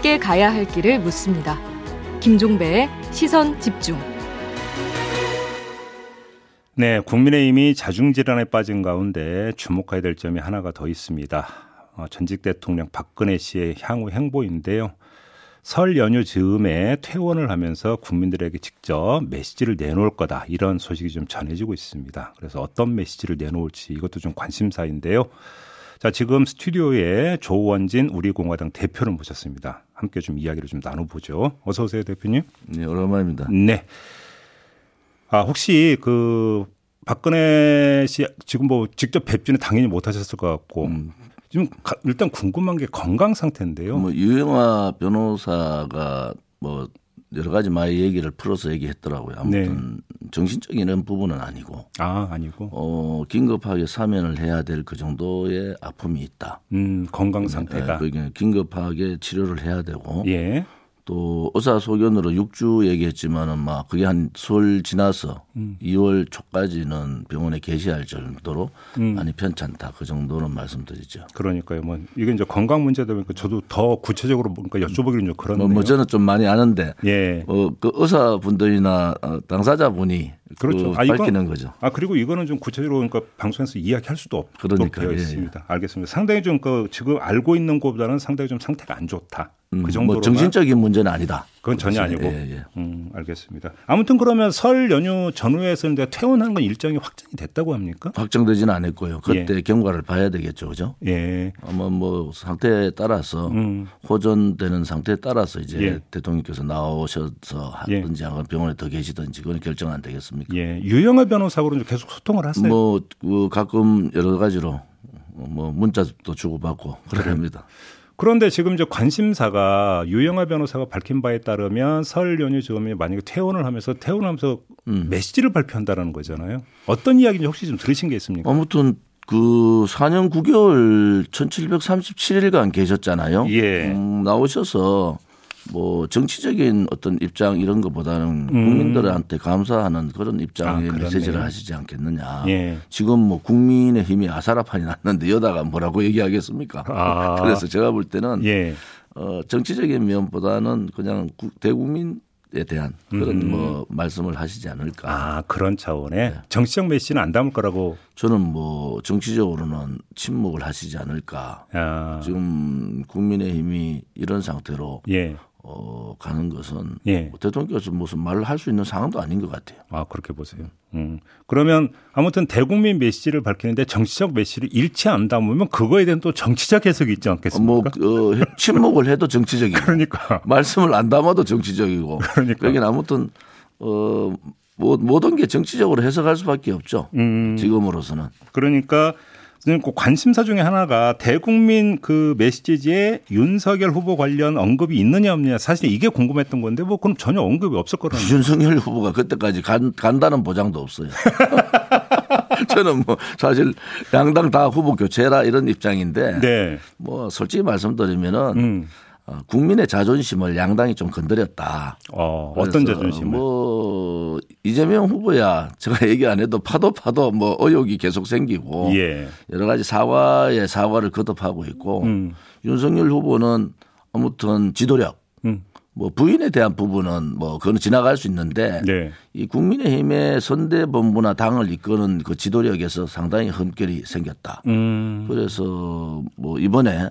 함께 가야 할 길을 묻습니다. 김종배의 시선 집중. 네, 국민의힘이 자중질환에 빠진 가운데 주목해야 될 점이 하나가 더 있습니다. 어, 전직 대통령 박근혜 씨의 향후 행보인데요. 설 연휴 즈음에 퇴원을 하면서 국민들에게 직접 메시지를 내놓을 거다 이런 소식이 좀 전해지고 있습니다. 그래서 어떤 메시지를 내놓을지 이것도 좀 관심사인데요. 자 지금 스튜디오에 조원진 우리공화당 대표를 모셨습니다. 함께 좀 이야기를 좀 나눠보죠. 어서 오세요 대표님. 네 오랜만입니다. 네. 아 혹시 그 박근혜 씨 지금 뭐 직접 뵙지는 당연히 못하셨을 것 같고 음. 지금 일단 궁금한 게 건강 상태인데요. 뭐 유영아 변호사가 뭐 여러 가지 많이 얘기를 풀어서 얘기했더라고요. 아무튼 네. 정신적인 이런 부분은 아니고. 아 아니고. 어 긴급하게 사면을 해야 될 그 정도의 아픔이 있다. 음 건강 상태가. 네, 그게 긴급하게 치료를 해야 되고. 예. 또 의사소견으로 6주 얘기했지만은 막 그게 한 설 지나서 음. 2월 초까지는 병원에 계셔야 할 정도로 음. 많이 편찮다. 그 정도는 말씀드리죠. 그러니까요. 뭐 이게 이제 건강 문제다 보니까 저도 더 구체적으로 그러니까 여쭤보기는 좀 그런데요. 뭐, 뭐 저는 좀 많이 아는데 예. 어, 그 의사분들이나 어, 당사자분이 그렇죠. 그 아, 밝히는 거죠. 아 그리고 이거는 좀 구체적으로 그러니까 방송에서 이야기할 수도 없도록 되어 있습니다. 예, 예. 알겠습니다. 상당히 좀그 지금 알고 있는 것보다는 상당히 좀 상태가 안 좋다. 음, 그 정도로 뭐 정신적인 문제는 아니다. 그건 전혀 아니고. 예, 예. 음, 알겠습니다. 아무튼 그러면 설 연휴 전후에서 이제 퇴원하는 건 일정이 확정이 됐다고 합니까? 확정되지는 않았고요. 그때 예. 경과를 봐야 되겠죠, 그죠? 예. 아마 뭐 상태에 따라서 음. 호전되는 상태에 따라서 이제 예. 대통령께서 나오셔서 하든지 예. 병원에 더 계시든지 그건 결정 안 되겠습니 까? 예. 유영아 변호사하고는 계속 소통을 하세요? 뭐그 가끔 여러 가지로 뭐 문자도 주고받고 그럽니다. 그런데 지금 이제 관심사가 유영아 변호사가 밝힌 바에 따르면 설 연휴 즈음에 만약에 퇴원을 하면서 퇴원하면서 음. 메시지를 발표한다라는 거잖아요. 어떤 이야기인지 혹시 좀 들으신 게 있습니까? 아무튼 그 4년 9개월 1737일간 계셨잖아요. 예. 음, 나오셔서 뭐 정치적인 어떤 입장 이런 것보다는 음. 국민들한테 감사하는 그런 입장의 아, 메시지를 하시지 않겠느냐. 예. 지금 뭐 국민의 힘이 아사라판이 났는데 여다가 뭐라고 얘기하겠습니까? 아. 그래서 제가 볼 때는 예. 어, 정치적인 면보다는 그냥 대국민 에 대한 그런 음. 뭐 말씀을 하시지 않을까. 아 그런 차원의 네. 정치적 메시지는 안 담을 거라고. 저는 뭐 정치적으로는 침묵을 하시지 않을까. 아. 지금 국민의힘이 이런 상태로 예. 어, 가는 것은 예. 뭐 대통령께서 무슨 말을 할 수 있는 상황도 아닌 것 같아요. 아 그렇게 보세요. 음. 그러면 아무튼 대국민 메시지를 밝히는데 정치적 메시지를 잃지 않다 보면 그거에 대한 또 정치적 해석이 있지 않겠습니까? 뭐 어, 침묵을 해도 정치적이고, 그러니까 말씀을 안 담아도 정치적이고, 그러니까 여기는 아무튼 어. 뭐 모든 게 정치적으로 해석할 수밖에 없죠. 음. 지금으로서는. 그러니까 그 관심사 중에 하나가 대국민 그 메시지에 윤석열 후보 관련 언급이 있느냐 없느냐 사실 이게 궁금했던 건데 뭐 그럼 전혀 언급이 없을 거라는 윤석열 후보가 그때까지 간, 간다는 보장도 없어요. 저는 뭐 사실 양당 다 후보 교체라 이런 입장인데 네. 뭐 솔직히 말씀드리면은 음. 어, 국민의 자존심을 양당이 좀 건드렸다. 어, 어떤 자존심을? 뭐 이재명 후보야 제가 얘기 안 해도 파도 파도 뭐 의혹이 계속 생기고 예. 여러 가지 사과에 사과를 거듭하고 있고 음. 윤석열 후보는 아무튼 지도력 음. 뭐 부인에 대한 부분은 뭐 그거는 지나갈 수 있는데 네. 이 국민의힘의 선대본부나 당을 이끄는 그 지도력에서 상당히 흠결이 생겼다. 음. 그래서 뭐 이번에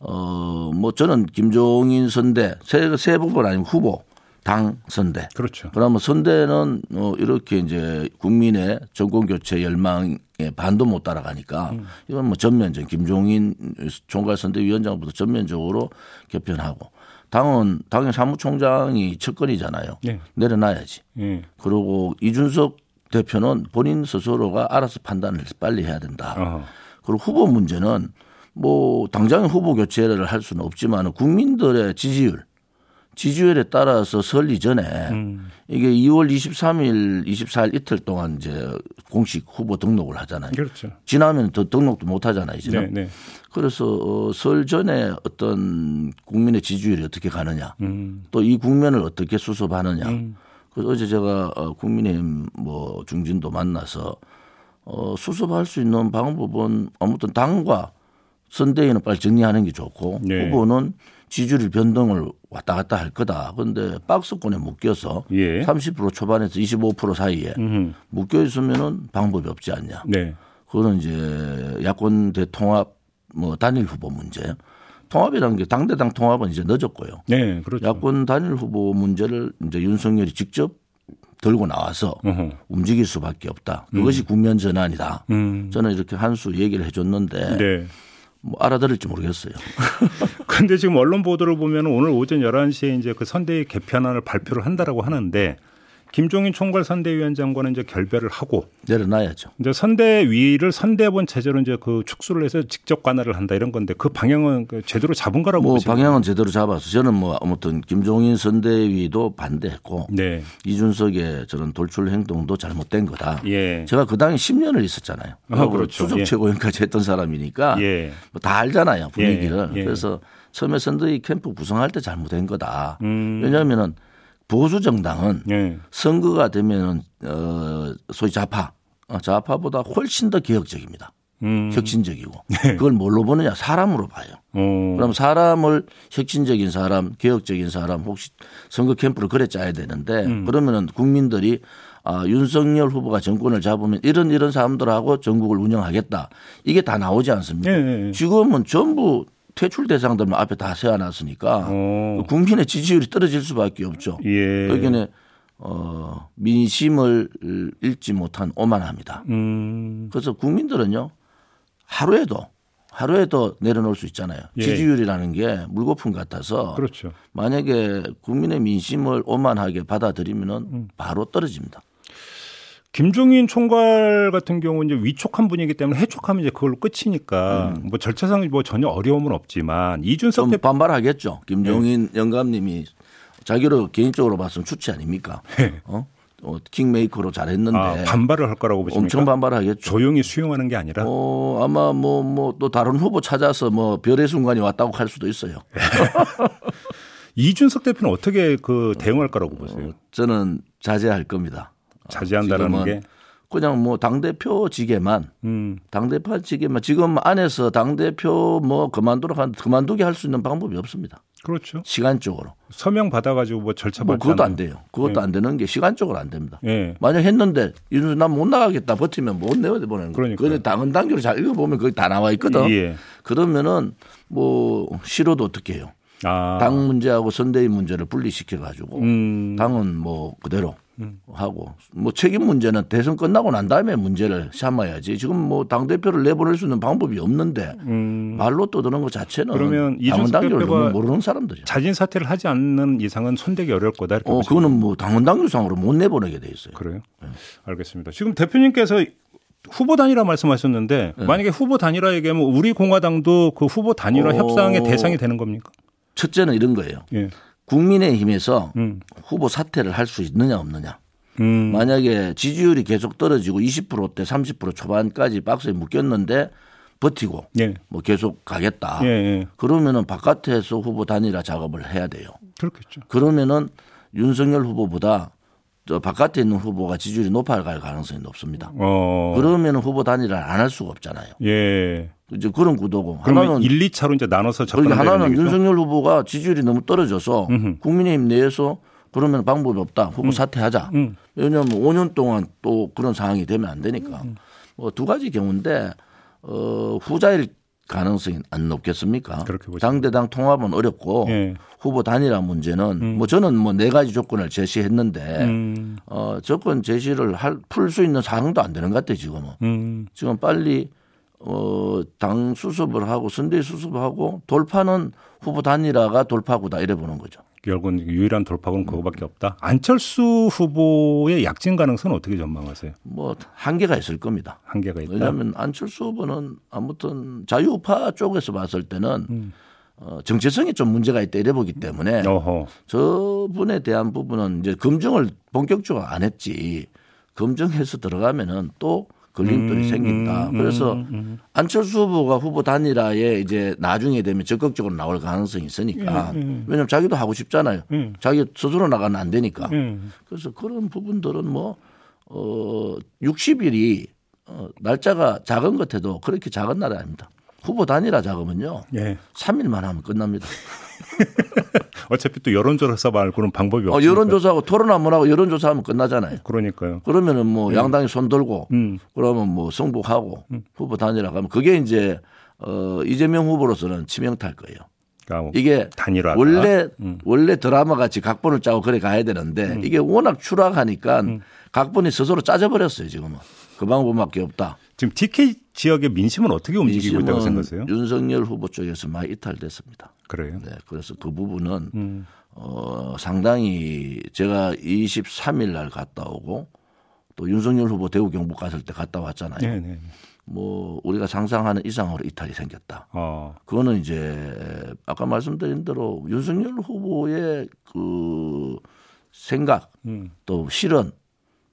어, 뭐 저는 김종인 선대 세, 세 부분 아니면 후보 당 선대. 그렇죠. 그러면 선대는 어, 이렇게 이제 국민의 정권 교체 열망에 반도 못 따라가니까 음. 이건 뭐 전면적 김종인 총괄 선대위원장부터 전면적으로 개편하고 당은 당연 사무총장이 첫건이잖아요. 네. 내려놔야지. 네. 그리고 이준석 대표는 본인 스스로가 알아서 판단을 빨리 해야 된다. 어허. 그리고 후보 문제는 뭐 당장 후보 교체를 할 수는 없지만 국민들의 지지율 지지율에 따라서 설 이전에 음. 이게 2월 23일, 24일 이틀 동안 이제 공식 후보 등록을 하잖아요. 그렇죠. 지나면 더 등록도 못 하잖아요. 이제. 네, 네. 그래서 어, 설 전에 어떤 국민의 지지율이 어떻게 가느냐 음. 또이 국면을 어떻게 수습하느냐. 음. 그래서 어제 제가 어, 국민의힘 뭐 중진도 만나서 어, 수습할 수 있는 방법은 아무튼 당과 선대위는 빨리 정리하는 게 좋고 네. 후보는 지지율 변동을 왔다 갔다 할 거다. 그런데 박스권에 묶여서 예. 30% 초반에서 25% 사이에 음흠. 묶여 있으면은 방법이 없지 않냐. 네. 그거는 이제 야권 대통합 뭐 단일 후보 문제. 통합이라는 게 당대당 통합은 이제 늦었고요. 네, 그렇죠. 야권 단일 후보 문제를 이제 윤석열이 직접 들고 나와서 어허. 움직일 수밖에 없다. 그것이 국면 전환이다. 음. 저는 이렇게 한 수 얘기를 해줬는데 네. 뭐 알아들을지 모르겠어요. 근데 지금 언론 보도를 보면 오늘 오전 11시에 이제 그 선대위 개편안을 발표를 한다라고 하는데 김종인 총괄 선대위원장과는 이제 결별을 하고 내려놔야죠. 이제 선대위를 선대본 체제로 이제 그 축소를 해서 직접 관할을 한다 이런 건데 그 방향은 그 제대로 잡은 거라고 뭐 보시나요? 방향은 제대로 잡아서 저는 뭐 아무튼 김종인 선대위도 반대했고 네. 이준석의 저런 돌출 행동도 잘못된 거다. 예. 제가 그 당에 10년을 있었잖아요. 아, 그렇죠. 수석 예. 최고위원까지 했던 사람이니까 예. 뭐 다 알잖아요 분위기를. 예, 예. 그래서 처음에 선대위 캠프 구성할 때 잘못된 거다. 음. 왜냐하면은 보수 정당은 예. 선거가 되면은 어 소위 좌파, 어, 좌파보다 훨씬 더 개혁적입니다. 음. 혁신적이고 그걸 뭘로 보느냐 사람으로 봐요. 어. 그럼 사람을 혁신적인 사람, 개혁적인 사람 혹시 선거 캠프를 그래 짜야 되는데 음. 그러면은 국민들이 아, 윤석열 후보가 정권을 잡으면 이런 이런 사람들하고 전국을 운영하겠다. 이게 다 나오지 않습니까? 예. 지금은 전부 퇴출 대상들만 앞에 다 세워놨으니까 어. 국민의 지지율이 떨어질 수밖에 없죠. 예. 여기는 어, 민심을 읽지 못한 오만합니다. 음. 그래서 국민들은요 하루에도 하루에도 내려놓을 수 있잖아요. 예. 지지율이라는 게 물거품 같아서 그렇죠. 만약에 국민의 민심을 오만하게 받아들이면은 음. 바로 떨어집니다. 김종인 총괄 같은 경우는 이제 위촉한 분이기 때문에 해촉하면 이제 그걸로 끝이니까 뭐 절차상 뭐 전혀 어려움은 없지만 이준석 좀 대표 반발하겠죠. 김종인 네. 영감님이 자기로 개인적으로 봤으면 추치 아닙니까? 어? 어, 킹메이커로 잘했는데 아, 반발을 할 거라고 보십니까? 엄청 반발하겠죠. 조용히 수용하는 게 아니라 어, 아마 뭐, 뭐 또 다른 후보 찾아서 뭐 별의 순간이 왔다고 할 수도 있어요. 이준석 대표는 어떻게 그 대응할 거라고 보세요? 저는 자제할 겁니다. 지금은 게 그냥 뭐 당대표직에만 음. 당대표직에만 지금 안에서 당대표 뭐 그만두라 한 그만두게 할 수 있는 방법이 없습니다. 그렇죠. 시간적으로. 서명 받아가지고 뭐 절차 뭐 그것도 안 돼요. 그것도 안 되는 게 시간적으로 안 됩니다. 예. 만약 했는데 이준수 난못 나가겠다 버티면 못 내보내는 거예요. 그런데 당헌 당규를 잘 읽어보면 거기 다 나와 있거든. 예. 그러면은 뭐 싫어도 어떻게 해요. 아. 당 문제하고 선대위 문제를 분리시켜 가지고 음. 당은 뭐 그대로 하고 뭐 책임 문제는 대선 끝나고 난 다음에 문제를 삼아야지 지금 뭐 당 대표를 내보낼 수 있는 방법이 없는데 음. 말로 떠드는 것 자체는 그러면 당원 당규를 너무 모르는 사람들이죠. 자진 사퇴를 하지 않는 이상은 손대기 어려울 거다 이렇게 어 보시면 그거는 뭐 당원 당규상으로 못 내보내게 돼 있어요. 그래요? 알겠습니다. 지금 대표님께서 후보 단일화 말씀하셨는데 만약에 후보 단일화 얘기하면 우리 공화당도 그 후보 단일화 네. 어. 협상의 대상이 되는 겁니까? 첫째는 이런 거예요. 예. 국민의힘에서 음. 후보 사퇴를 할 수 있느냐 없느냐. 음. 만약에 지지율이 계속 떨어지고 20%대 30% 초반까지 박스에 묶였는데 버티고 예. 뭐 계속 가겠다. 예, 예. 그러면은 바깥에서 후보 단일화 작업을 해야 돼요. 그렇겠죠. 그러면은 윤석열 후보보다 저 바깥에 있는 후보가 지지율이 높아갈 가능성이 높습니다. 어. 그러면은 후보 단일화를 안 할 수가 없잖아요. 예. 이제 그런 구도고 그러면 하나는 1, 2차로 이제 나눠서 그러니까 접근해야 하나는 얘기죠? 윤석열 후보가 지지율이 너무 떨어져서 국민의힘 내에서 그러면 방법이 없다. 후보 사퇴하자. 음. 왜냐하면 5년 동안 또 그런 상황이 되면 안 되니까. 뭐두 가지 경우인데 어, 후자일 가능성이 안 높겠습니까? 당대당 통합은 어렵고 예. 후보 단일화 문제는 뭐 저는 뭐 네 가지 조건을 제시했는데 음. 어, 조건 제시를 풀 수 있는 상황도 안 되는 것 같아요 지금은. 음. 지금 빨리 어, 당 수습을 하고 선대 수습을 하고 돌파는 후보 단일화가 돌파구다 이래 보는 거죠. 결국은 유일한 돌파구는 그거밖에 없다. 안철수 후보의 약진 가능성은 어떻게 전망하세요? 뭐 한계가 있을 겁니다. 한계가 있다. 왜냐하면 안철수 후보는 아무튼 자유파 쪽에서 봤을 때는 음. 어, 정체성이 좀 문제가 있다 이래 보기 때문에 어허. 저분에 대한 부분은 이제 검증을 본격적으로 안 했지 검증해서 들어가면은 또 걸림돌이 음, 생긴다. 그래서 안철수 후보가 후보 단일화에 이제 나중에 되면 적극적으로 나올 가능성이 있으니까 왜냐하면 자기도 하고 싶잖아요. 음. 자기 스스로 나가면 안 되니까. 음. 그래서 그런 부분들은 뭐, 어, 60일이 어, 날짜가 작은 것 해도 그렇게 작은 날이 아닙니다. 후보 단위라 작으면요. 예. 3일만 하면 끝납니다. 어차피 또 여론조사 말고는 방법이 어, 없으니까. 여론조사하고 토론 한번 하고 여론조사하면 끝나잖아요. 그러니까요. 그러면은 뭐 양당이 손 들고 음. 그러면 뭐 승복하고 후보 단일화 가면 그게 이제 어 이재명 후보로서는 치명타일 거예요. 그러니까 뭐 이게 단일화가. 원래 음. 원래 드라마 같이 각본을 짜고 그래 가야 되는데 이게 워낙 추락하니까 음. 각본이 스스로 짜져버렸어요 지금은 그 방법밖에 없다. 지금 TK 지역의 민심은 어떻게 움직이고 있다고 민심은 생각하세요? 윤석열 후보 쪽에서 많이 이탈됐습니다. 그래요. 네, 그래서 그 부분은 음. 어, 상당히 제가 23일 날 갔다 오고 또 윤석열 후보 대구 경북 갔을 때 갔다 왔잖아요. 네, 네. 뭐 우리가 상상하는 이상으로 이탈이 생겼다. 어. 그거는 이제 아까 말씀드린 대로 윤석열 후보의 그 생각 음. 또 실언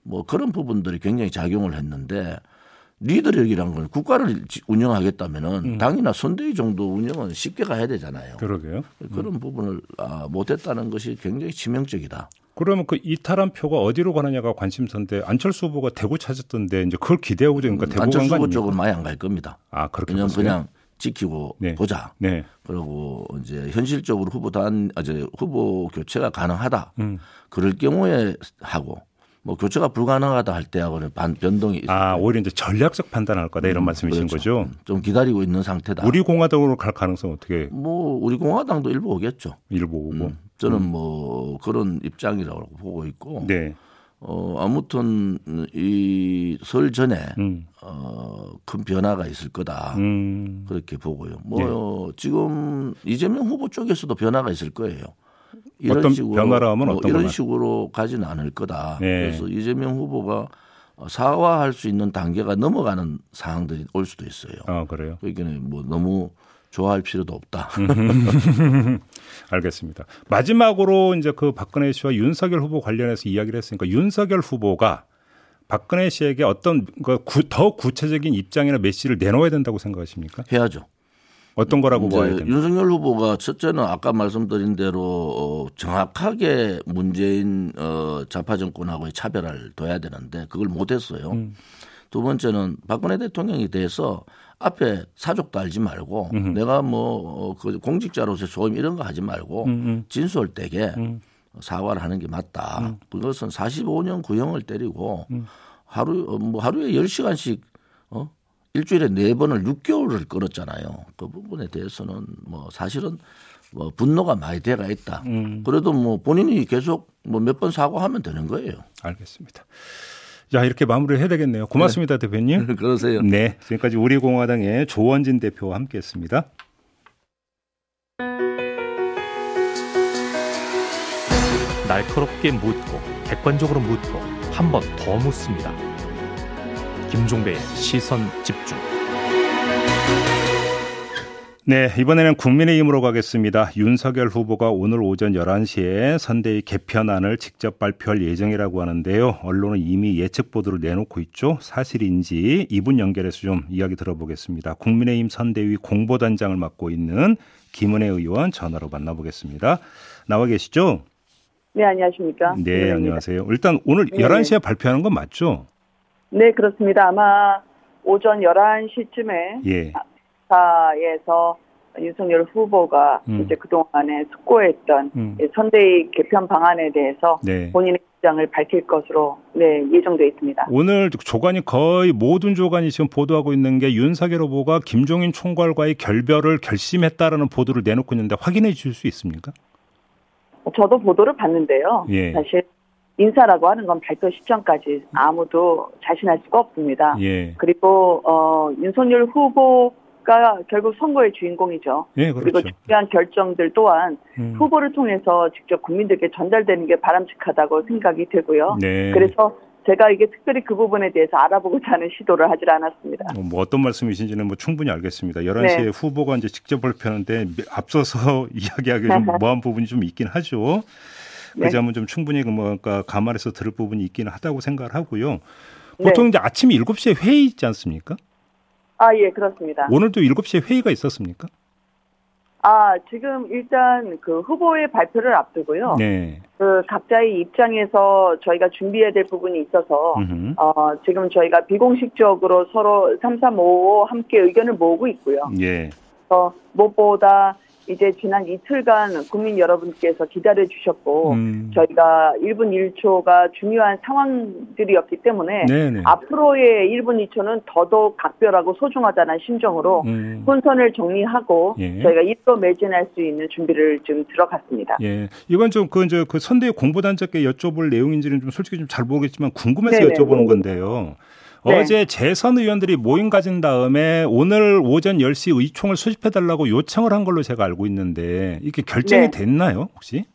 뭐 그런 부분들이 굉장히 작용을 했는데 리더력이란 건 국가를 지- 운영하겠다면은 음. 당이나 선대위 정도 운영은 쉽게 가야 되잖아요. 그러게요. 그런 부분을 아, 못했다는 것이 굉장히 치명적이다. 그러면 그 이탈한 표가 어디로 가느냐가 관심사인데 안철수 후보가 대구 찾았던데 이제 그걸 기대하고 있으니까 대구 간거 안철수 후보? 쪽은 많이 안 갈 겁니다. 아 그렇게 왜냐하면 보세요? 그냥 지키고 네. 보자. 네. 그리고 이제 현실적으로 후보 단, 아, 이제 후보 교체가 가능하다. 음. 그럴 경우에 하고 뭐 교체가 불가능하다 할 때하고는 반 변동이 있을 아. 오히려 이제 전략적 판단할 거다 이런 음, 말씀이신 그렇죠. 거죠? 좀 기다리고 있는 상태다. 우리 공화당으로 갈 가능성 어떻게 뭐 우리 공화당도 일부 오겠죠. 일보 보고? 음, 저는 뭐 그런 입장이라고 보고 있고 네. 어 아무튼 이 설 전에 음. 어큰 변화가 있을 거다. 음. 그렇게 보고요. 뭐 지금 이재명 후보 쪽에서도 변화가 있을 거예요. 이런 어떤 식으로 변화라 하면 뭐 어떤 이런 거나? 식으로 가지는 않을 거다. 네. 그래서 이재명 후보가 사과할 수 있는 단계가 넘어가는 상황들이 올 수도 있어요. 아 그래요. 그러니까 뭐 너무 좋아할 필요도 없다. 알겠습니다. 마지막으로 이제 그 박근혜 씨와 윤석열 후보 관련해서 이야기를 했으니까 윤석열 후보가 박근혜 씨에게 어떤 그 구- 더 구체적인 입장이나 메시지를 내놓아야 된다고 생각하십니까? 해야죠. 어떤 거라고 봐야 됩니까? 윤석열 후보가 첫째는 아까 말씀드린 대로 어, 정확하게 문재인 어, 좌파 정권하고의 차별을 둬야 되는데 그걸 못했어요. 음. 두 번째는 박근혜 대통령에 대해서 앞에 사족도 알지 말고 내가 뭐 그 공직자로서 소임 이런 거 하지 말고 음, 진솔되게 사과를 하는 게 맞다. 그것은 45년 구형을 때리고 하루 어, 뭐 하루에 10시간씩 어 일주일에 네 번을 6개월을 끌었잖아요. 그 부분에 대해서는 뭐 사실은 뭐 분노가 많이 돼가 있다. 그래도 뭐 본인이 계속 뭐 몇 번 사과하면 되는 거예요. 알겠습니다. 자 이렇게 마무리를 해야 되겠네요. 고맙습니다, 대표님. 그러세요. 네, 지금까지 우리공화당의 조원진 대표와 함께했습니다. 날카롭게 묻고 객관적으로 묻고 한 번 더 묻습니다. 김종배의 시선 집중. 네, 이번에는 국민의힘으로 가겠습니다. 윤석열 후보가 오늘 오전 11시에 선대위 개편안을 직접 발표할 예정이라고 하는데요. 언론은 이미 예측 보도를 내놓고 있죠. 사실인지 이분 연결해서 좀 이야기 들어보겠습니다. 국민의힘 선대위 공보단장을 맡고 있는 김은혜 의원 전화로 만나보겠습니다. 나와 계시죠? 네, 안녕하십니까. 네, 김은혜입니다. 안녕하세요. 일단 오늘 네. 11시에 발표하는 건 맞죠? 네, 그렇습니다. 아마 오전 11시쯤에 예. 사에서 윤석열 후보가 음. 이제 그동안에 숙고했던 음. 이 선대위 개편 방안에 대해서 네. 본인의 입장을 밝힐 것으로 네, 예정돼 있습니다. 오늘 조간이 거의 모든 조간이 지금 보도하고 있는 게 윤석열 후보가 김종인 총괄과의 결별을 결심했다라는 보도를 내놓고 있는데 확인해 주실 수 있습니까? 저도 보도를 봤는데요. 예. 사실 인사라고 하는 건 발표 시점까지 아무도 자신할 수가 없습니다. 예. 그리고 어, 윤석열 후보가 결국 선거의 주인공이죠. 예, 그리고 그렇죠. 중요한 결정들 또한 음. 후보를 통해서 직접 국민들께 전달되는 게 바람직하다고 생각이 되고요. 네. 그래서 제가 이게 특별히 그 부분에 대해서 알아보고자 하는 시도를 하질 않았습니다. 어, 뭐 어떤 말씀이신지는 뭐 충분히 알겠습니다. 11시에 네. 후보가 이제 직접 발표하는데 앞서서 이야기하기 좀 뭐한 부분이 좀 있긴 하죠. 그 네. 점은 좀 충분히 그 뭐가 감안해서 들을 부분이 있기는 하다고 생각을 하고요. 네. 보통 이제 아침 7시에 회의 있지 않습니까? 아, 예, 그렇습니다. 오늘도 7시에 회의가 있었습니까? 아, 지금 일단 그 후보의 발표를 앞두고요. 네. 그 각자의 입장에서 저희가 준비해야 될 부분이 있어서 음흠. 어, 지금 저희가 비공식적으로 서로 3355 함께 의견을 모으고 있고요. 예. 어, 무엇보다 이제 지난 이틀간 국민 여러분께서 기다려 주셨고 음. 저희가 1분 1초가 중요한 상황들이었기 때문에 네네. 앞으로의 1분 2초는 더더욱 각별하고 소중하다는 심정으로 음. 혼선을 정리하고 예. 저희가 입도 매진할 수 있는 준비를 좀 들어갔습니다. 예. 이건 좀그 이제 그 선대 공보단장께 여쭤볼 내용인지는 좀 솔직히 좀 잘 모르겠지만 궁금해서 네네. 여쭤보는 건데요. 네. 어제 재선 의원들이 모임 가진 다음에 오늘 오전 10시 의총을 수집해 달라고 요청을 한 걸로 제가 알고 있는데 이게 결정이 네. 됐나요, 혹시?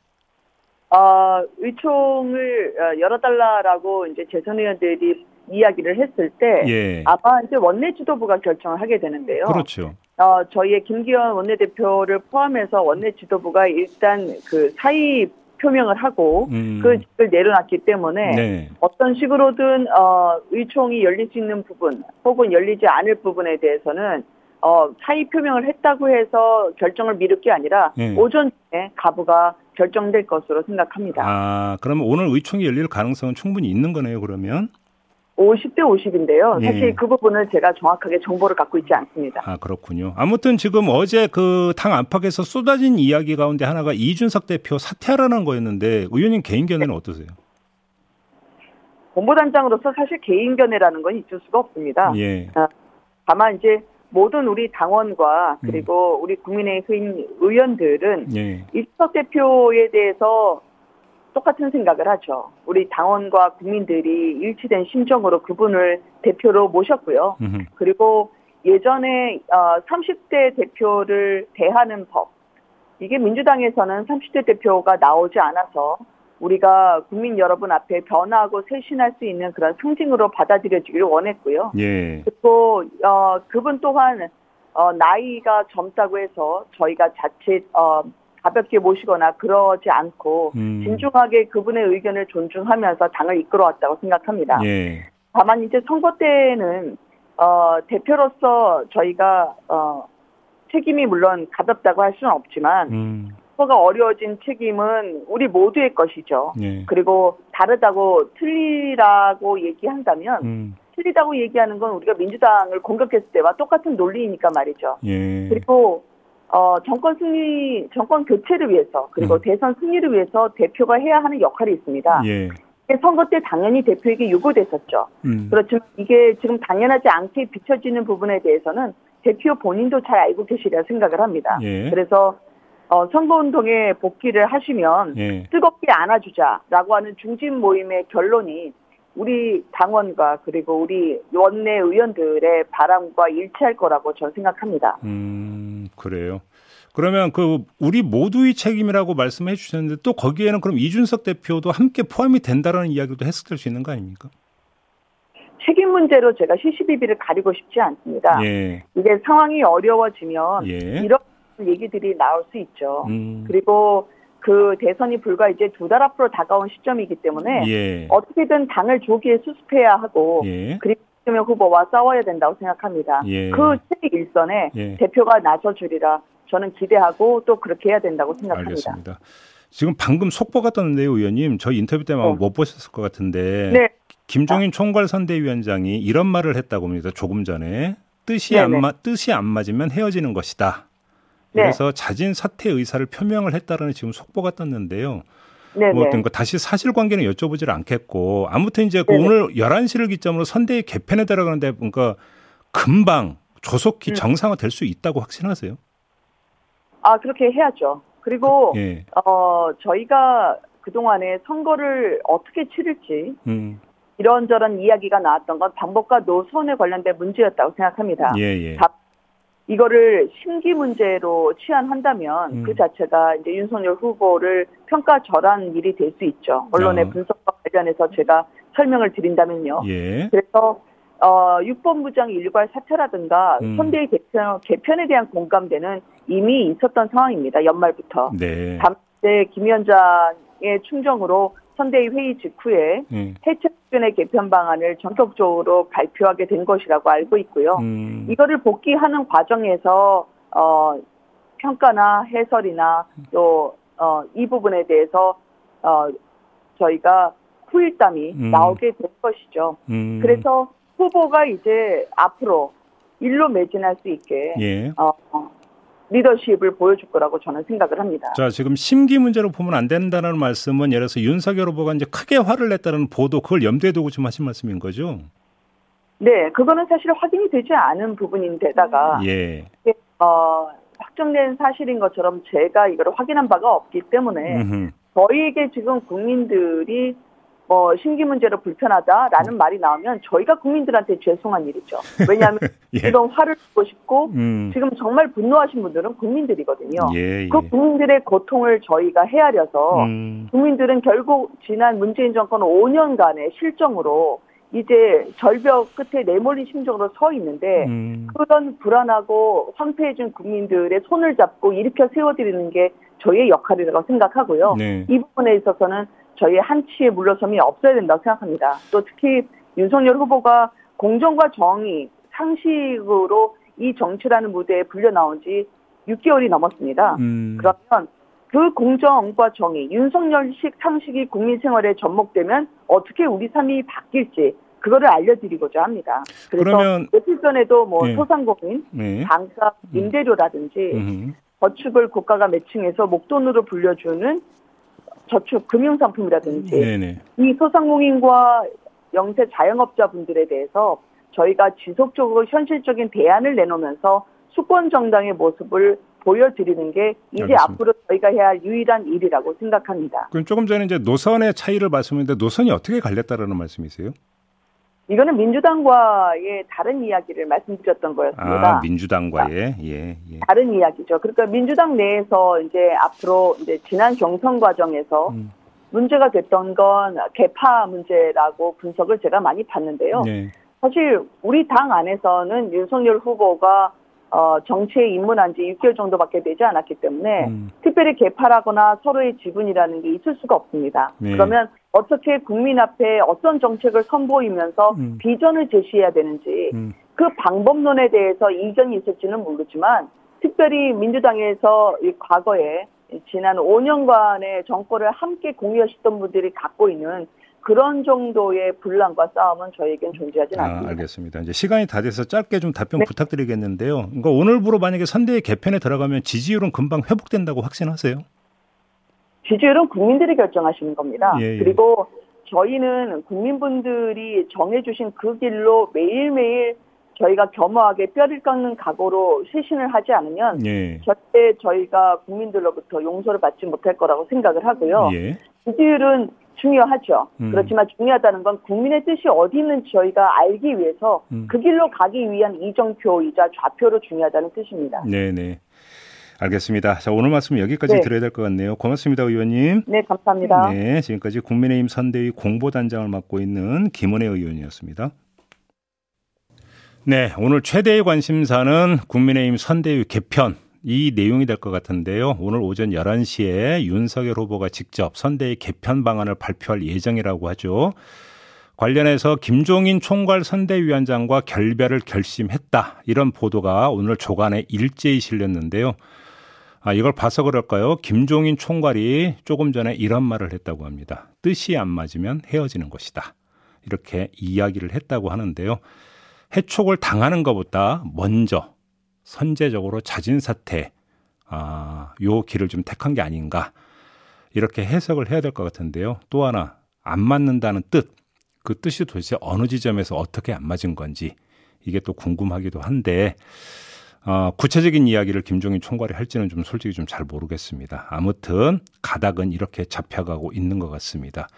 어, 의총을 어, 열어달라라고 이제 재선 의원들이 이야기를 했을 때 예. 아마 이제 원내 지도부가 결정을 하게 되는데요. 그렇죠. 어, 저희의 김기현 원내대표를 포함해서 원내 지도부가 일단 그 사의 표명을 하고 음. 그 직을 내려놨기 때문에 네. 어떤 식으로든 어, 의총이 열릴 수 있는 부분 혹은 열리지 않을 부분에 대해서는 어, 사의 표명을 했다고 해서 결정을 미룰 게 아니라 예. 오전에 가부가 결정될 것으로 생각합니다. 아, 그러면 오늘 의총이 열릴 가능성은 충분히 있는 거네요, 그러면? 50대 50인데요. 예. 사실 그 부분을 제가 정확하게 정보를 갖고 있지 않습니다. 아, 그렇군요. 아무튼 지금 어제 그 당 안팎에서 쏟아진 이야기 가운데 하나가 이준석 대표 사퇴하라는 거였는데 의원님 개인 견해는 어떠세요? 본부단장으로서 사실 개인 견해라는 건 있을 수가 없습니다. 예. 다만 이제 모든 우리 당원과 그리고 우리 국민의힘 의원들은 예. 이준석 대표에 대해서 똑같은 생각을 하죠. 우리 당원과 국민들이 일치된 심정으로 그분을 대표로 모셨고요. 그리고 예전에 어, 30대 대표를 대하는 법 이게 민주당에서는 30대 대표가 나오지 않아서 우리가 국민 여러분 앞에 변화하고 쇄신할 수 있는 그런 상징으로 받아들여지기를 원했고요. 예. 그리고 어, 그분 또한 어, 나이가 젊다고 해서 저희가 자칫 어, 가볍게 모시거나 그러지 않고 음. 진중하게 그분의 의견을 존중하면서 당을 이끌어왔다고 생각합니다. 예. 다만 이제 선거 때에는 어, 대표로서 저희가 어, 책임이 물론 가볍다고 할 수는 없지만 음. 선거가 어려워진 책임은 우리 모두의 것이죠. 예. 그리고 다르다고 틀리라고 얘기한다면 음. 틀리다고 얘기하는 건 우리가 민주당을 공격했을 때와 똑같은 논리이니까 말이죠. 예. 그리고 어, 정권 승리, 정권 교체를 위해서 그리고 음. 대선 승리를 위해서 대표가 해야 하는 역할이 있습니다. 예. 선거 때 당연히 대표에게 요구됐었죠. 음. 그렇지만 이게 지금 당연하지 않게 비춰지는 부분에 대해서는 대표 본인도 잘 알고 계시리라 생각을 합니다. 예. 그래서 어, 선거운동에 복귀를 하시면 예. 뜨겁게 안아주자라고 하는 중진 모임의 결론이 우리 당원과 그리고 우리 원내 의원들의 바람과 일치할 거라고 저는 생각합니다. 음, 그래요. 그러면 그 우리 모두의 책임이라고 말씀해 주셨는데 또 거기에는 그럼 이준석 대표도 함께 포함이 된다라는 이야기도 해석될 수 있는 거 아닙니까? 책임 문제로 제가 시시비비를 가리고 싶지 않습니다. 예. 이게 상황이 어려워지면 예. 이런 얘기들이 나올 수 있죠. 음. 그리고 그 대선이 불과 이제 두 달 앞으로 다가온 시점이기 때문에 예. 어떻게든 당을 조기에 수습해야 하고 예. 그리고 이재명 후보와 싸워야 된다고 생각합니다. 예. 그 일선에 예. 대표가 나서 주리라 저는 기대하고 또 그렇게 해야 된다고 생각합니다. 알겠습니다. 지금 방금 속보가 떴는데요, 의원님. 저희 인터뷰 때만 어. 못 보셨을 것 같은데 네. 김종인 총괄 선대위원장이 이런 말을 했다고 합니다. 조금 전에 뜻이 네네. 안 맞, 뜻이 안 맞으면 헤어지는 것이다. 네. 그래서 자진 사퇴 의사를 표명을 했다라는 지금 속보가 떴는데요. 네네. 뭐 어떤 거 다시 사실관계는 여쭤보질 않겠고 아무튼 이제 그 네네. 오늘 11시를 기점으로 선대위 개편에 들어가는데 그러니까 금방 조속히 음. 정상화 될 수 있다고 확신하세요? 아 그렇게 해야죠. 그리고 예. 어 저희가 그 동안에 선거를 어떻게 치를지 음. 이런저런 이야기가 나왔던 건 방법과 노선에 관련된 문제였다고 생각합니다. 예, 예. 다- 이거를 심기 문제로 치환한다면 음. 그 자체가 이제 윤석열 후보를 평가절한 일이 될 수 있죠. 언론의 아. 분석과 관련해서 제가 설명을 드린다면요. 예. 그래서 어, 육본부장 일괄 사퇴라든가 음. 선대위 개편, 개편에 대한 공감대는 이미 있었던 상황입니다. 연말부터. 네. 다음 때 김 위원장의 충정으로 선대위 회의 직후에 예. 해체 수준의 개편 방안을 전격적으로 발표하게 된 것이라고 알고 있고요. 음. 이거를 복귀하는 과정에서 어 평가나 해설이나 또 어, 이 부분에 대해서 어, 저희가 후일담이 음. 나오게 될 것이죠. 음. 그래서 후보가 이제 앞으로 일로 매진할 수 있게 예. 어, 어, 리더십을 보여줄 거라고 저는 생각을 합니다. 자, 지금 심기 문제로 보면 안 된다는 말씀은 예를 들어서 윤석열 후보가 이제 크게 화를 냈다는 보도 그걸 염두에 두고 좀 하신 말씀인 거죠? 네, 그거는 사실 확인이 되지 않은 부분인데다가 예. 어, 확정된 사실인 것처럼 제가 이걸 확인한 바가 없기 때문에 음흠. 저희에게 지금 국민들이 뭐 심기 문제로 불편하다라는 말이 나오면 저희가 국민들한테 죄송한 일이죠. 왜냐하면 예. 이런 화를 주고 싶고 음. 지금 정말 분노하신 분들은 국민들이거든요. 예, 예. 그 국민들의 고통을 저희가 헤아려서 음. 국민들은 결국 지난 문재인 정권 5년간의 실정으로 이제 절벽 끝에 내몰린 심정으로 서 있는데 음. 그런 불안하고 황폐해진 국민들의 손을 잡고 일으켜 세워드리는 게 저희의 역할이라고 생각하고요. 네. 이 부분에 있어서는 저희의 한치의 물러섬이 없어야 된다고 생각합니다. 또 특히 윤석열 후보가 공정과 정의, 상식으로 이 정치라는 무대에 불려 나온 지 6개월이 넘었습니다. 음. 그러면 그 공정과 정의, 윤석열식 상식이 국민 생활에 접목되면 어떻게 우리 삶이 바뀔지 그거를 알려드리고자 합니다. 그래서 그러면- 며칠 전에도 뭐 네. 소상공인, 네. 방사, 임대료라든지 음흠. 저축을 국가가 매칭해서 목돈으로 불려주는 저축 금융 상품이라든지 네네. 이 소상공인과 영세 자영업자분들에 대해서 저희가 지속적으로 현실적인 대안을 내놓으면서 수권 정당의 모습을 보여드리는 게 이제 알겠습니다. 앞으로 저희가 해야 할 유일한 일이라고 생각합니다. 그럼 조금 전에 이제 노선의 차이를 말씀했는데 노선이 어떻게 갈렸다라는 말씀이세요? 이거는 민주당과의 다른 이야기를 말씀드렸던 거였습니다. 아, 민주당과의 예, 예. 다른 이야기죠. 그러니까 민주당 내에서 이제 앞으로 이제 지난 경선 과정에서 음. 문제가 됐던 건 개파 문제라고 분석을 제가 많이 봤는데요. 네. 사실 우리 당 안에서는 윤석열 후보가 어, 정치에 입문한 지 6개월 정도밖에 되지 않았기 때문에 음. 특별히 개파라거나 서로의 지분이라는 게 있을 수가 없습니다. 네. 그러면 어떻게 국민 앞에 어떤 정책을 선보이면서 음. 비전을 제시해야 되는지 음. 그 방법론에 대해서 이견이 있을지는 모르지만 특별히 민주당에서 이 과거에 지난 5년간의 정권을 함께 공유하셨던 분들이 갖고 있는 그런 정도의 분란과 싸움은 저에겐 존재하지 아, 않습니다. 알겠습니다. 이제 시간이 다 돼서 짧게 좀 답변 네. 부탁드리겠는데요. 그러니까 오늘부로 만약에 선대위 개편에 들어가면 지지율은 금방 회복된다고 확신하세요? 지지율은 국민들이 결정하시는 겁니다. 예, 예. 그리고 저희는 국민분들이 정해주신 그 길로 매일매일 저희가 겸허하게 뼈를 깎는 각오로 쇄신을 하지 않으면 예. 절대 저희가 국민들로부터 용서를 받지 못할 거라고 생각을 하고요. 예. 지지율은 중요하죠. 음. 그렇지만 중요하다는 건 국민의 뜻이 어디 있는지 저희가 알기 위해서 음. 그 길로 가기 위한 이정표이자 좌표로 중요하다는 뜻입니다. 네, 네. 알겠습니다. 자, 오늘 말씀 여기까지 네. 드려야 될 것 같네요. 고맙습니다, 의원님. 네, 감사합니다. 네, 지금까지 국민의힘 선대위 공보단장을 맡고 있는 김은혜 의원이었습니다. 네, 오늘 최대의 관심사는 국민의힘 선대위 개편 이 내용이 될 것 같은데요. 오늘 오전 11시에 윤석열 후보가 직접 선대위 개편 방안을 발표할 예정이라고 하죠. 관련해서 김종인 총괄 선대위원장과 결별을 결심했다. 이런 보도가 오늘 조간에 일제히 실렸는데요. 아, 이걸 봐서 그럴까요? 김종인 총괄이 조금 전에 이런 말을 했다고 합니다. 뜻이 안 맞으면 헤어지는 것이다. 이렇게 이야기를 했다고 하는데요. 해촉을 당하는 것보다 먼저 선제적으로 자진 사퇴, 아, 요 길을 좀 택한 게 아닌가. 이렇게 해석을 해야 될 것 같은데요. 또 하나, 안 맞는다는 뜻. 그 뜻이 도대체 어느 지점에서 어떻게 안 맞은 건지 이게 또 궁금하기도 한데 어, 구체적인 이야기를 김종인 총괄이 할지는 좀 솔직히 좀 잘 모르겠습니다. 아무튼 가닥은 이렇게 잡혀가고 있는 것 같습니다.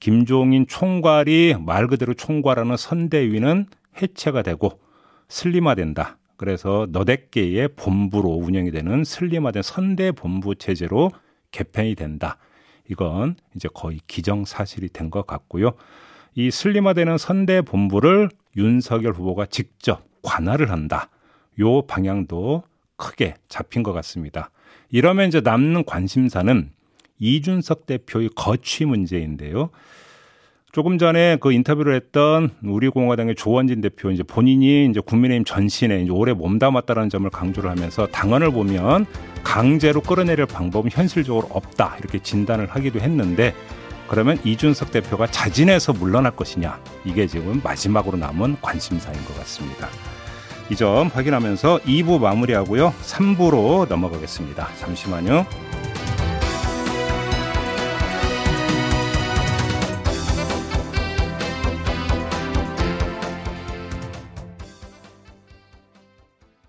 김종인 총괄이 말 그대로 총괄하는 선대위는 해체가 되고 슬림화된다. 그래서 너댓 개의 본부로 운영이 되는 슬림화된 선대 본부 체제로 개편이 된다. 이건 이제 거의 기정사실이 된 것 같고요. 이 슬림화되는 선대 본부를 윤석열 후보가 직접 관할을 한다. 요 방향도 크게 잡힌 것 같습니다. 이러면 이제 남는 관심사는 이준석 대표의 거취 문제인데요. 조금 전에 그 인터뷰를 했던 우리 공화당의 조원진 대표 이제 본인이 이제 국민의힘 전신에 이제 오래 몸담았다는 점을 강조를 하면서 당헌을 보면 강제로 끌어내릴 방법은 현실적으로 없다 이렇게 진단을 하기도 했는데 그러면 이준석 대표가 자진해서 물러날 것이냐 이게 지금 마지막으로 남은 관심사인 것 같습니다. 이 점 확인하면서 2부 마무리하고요. 3부로 넘어가겠습니다. 잠시만요.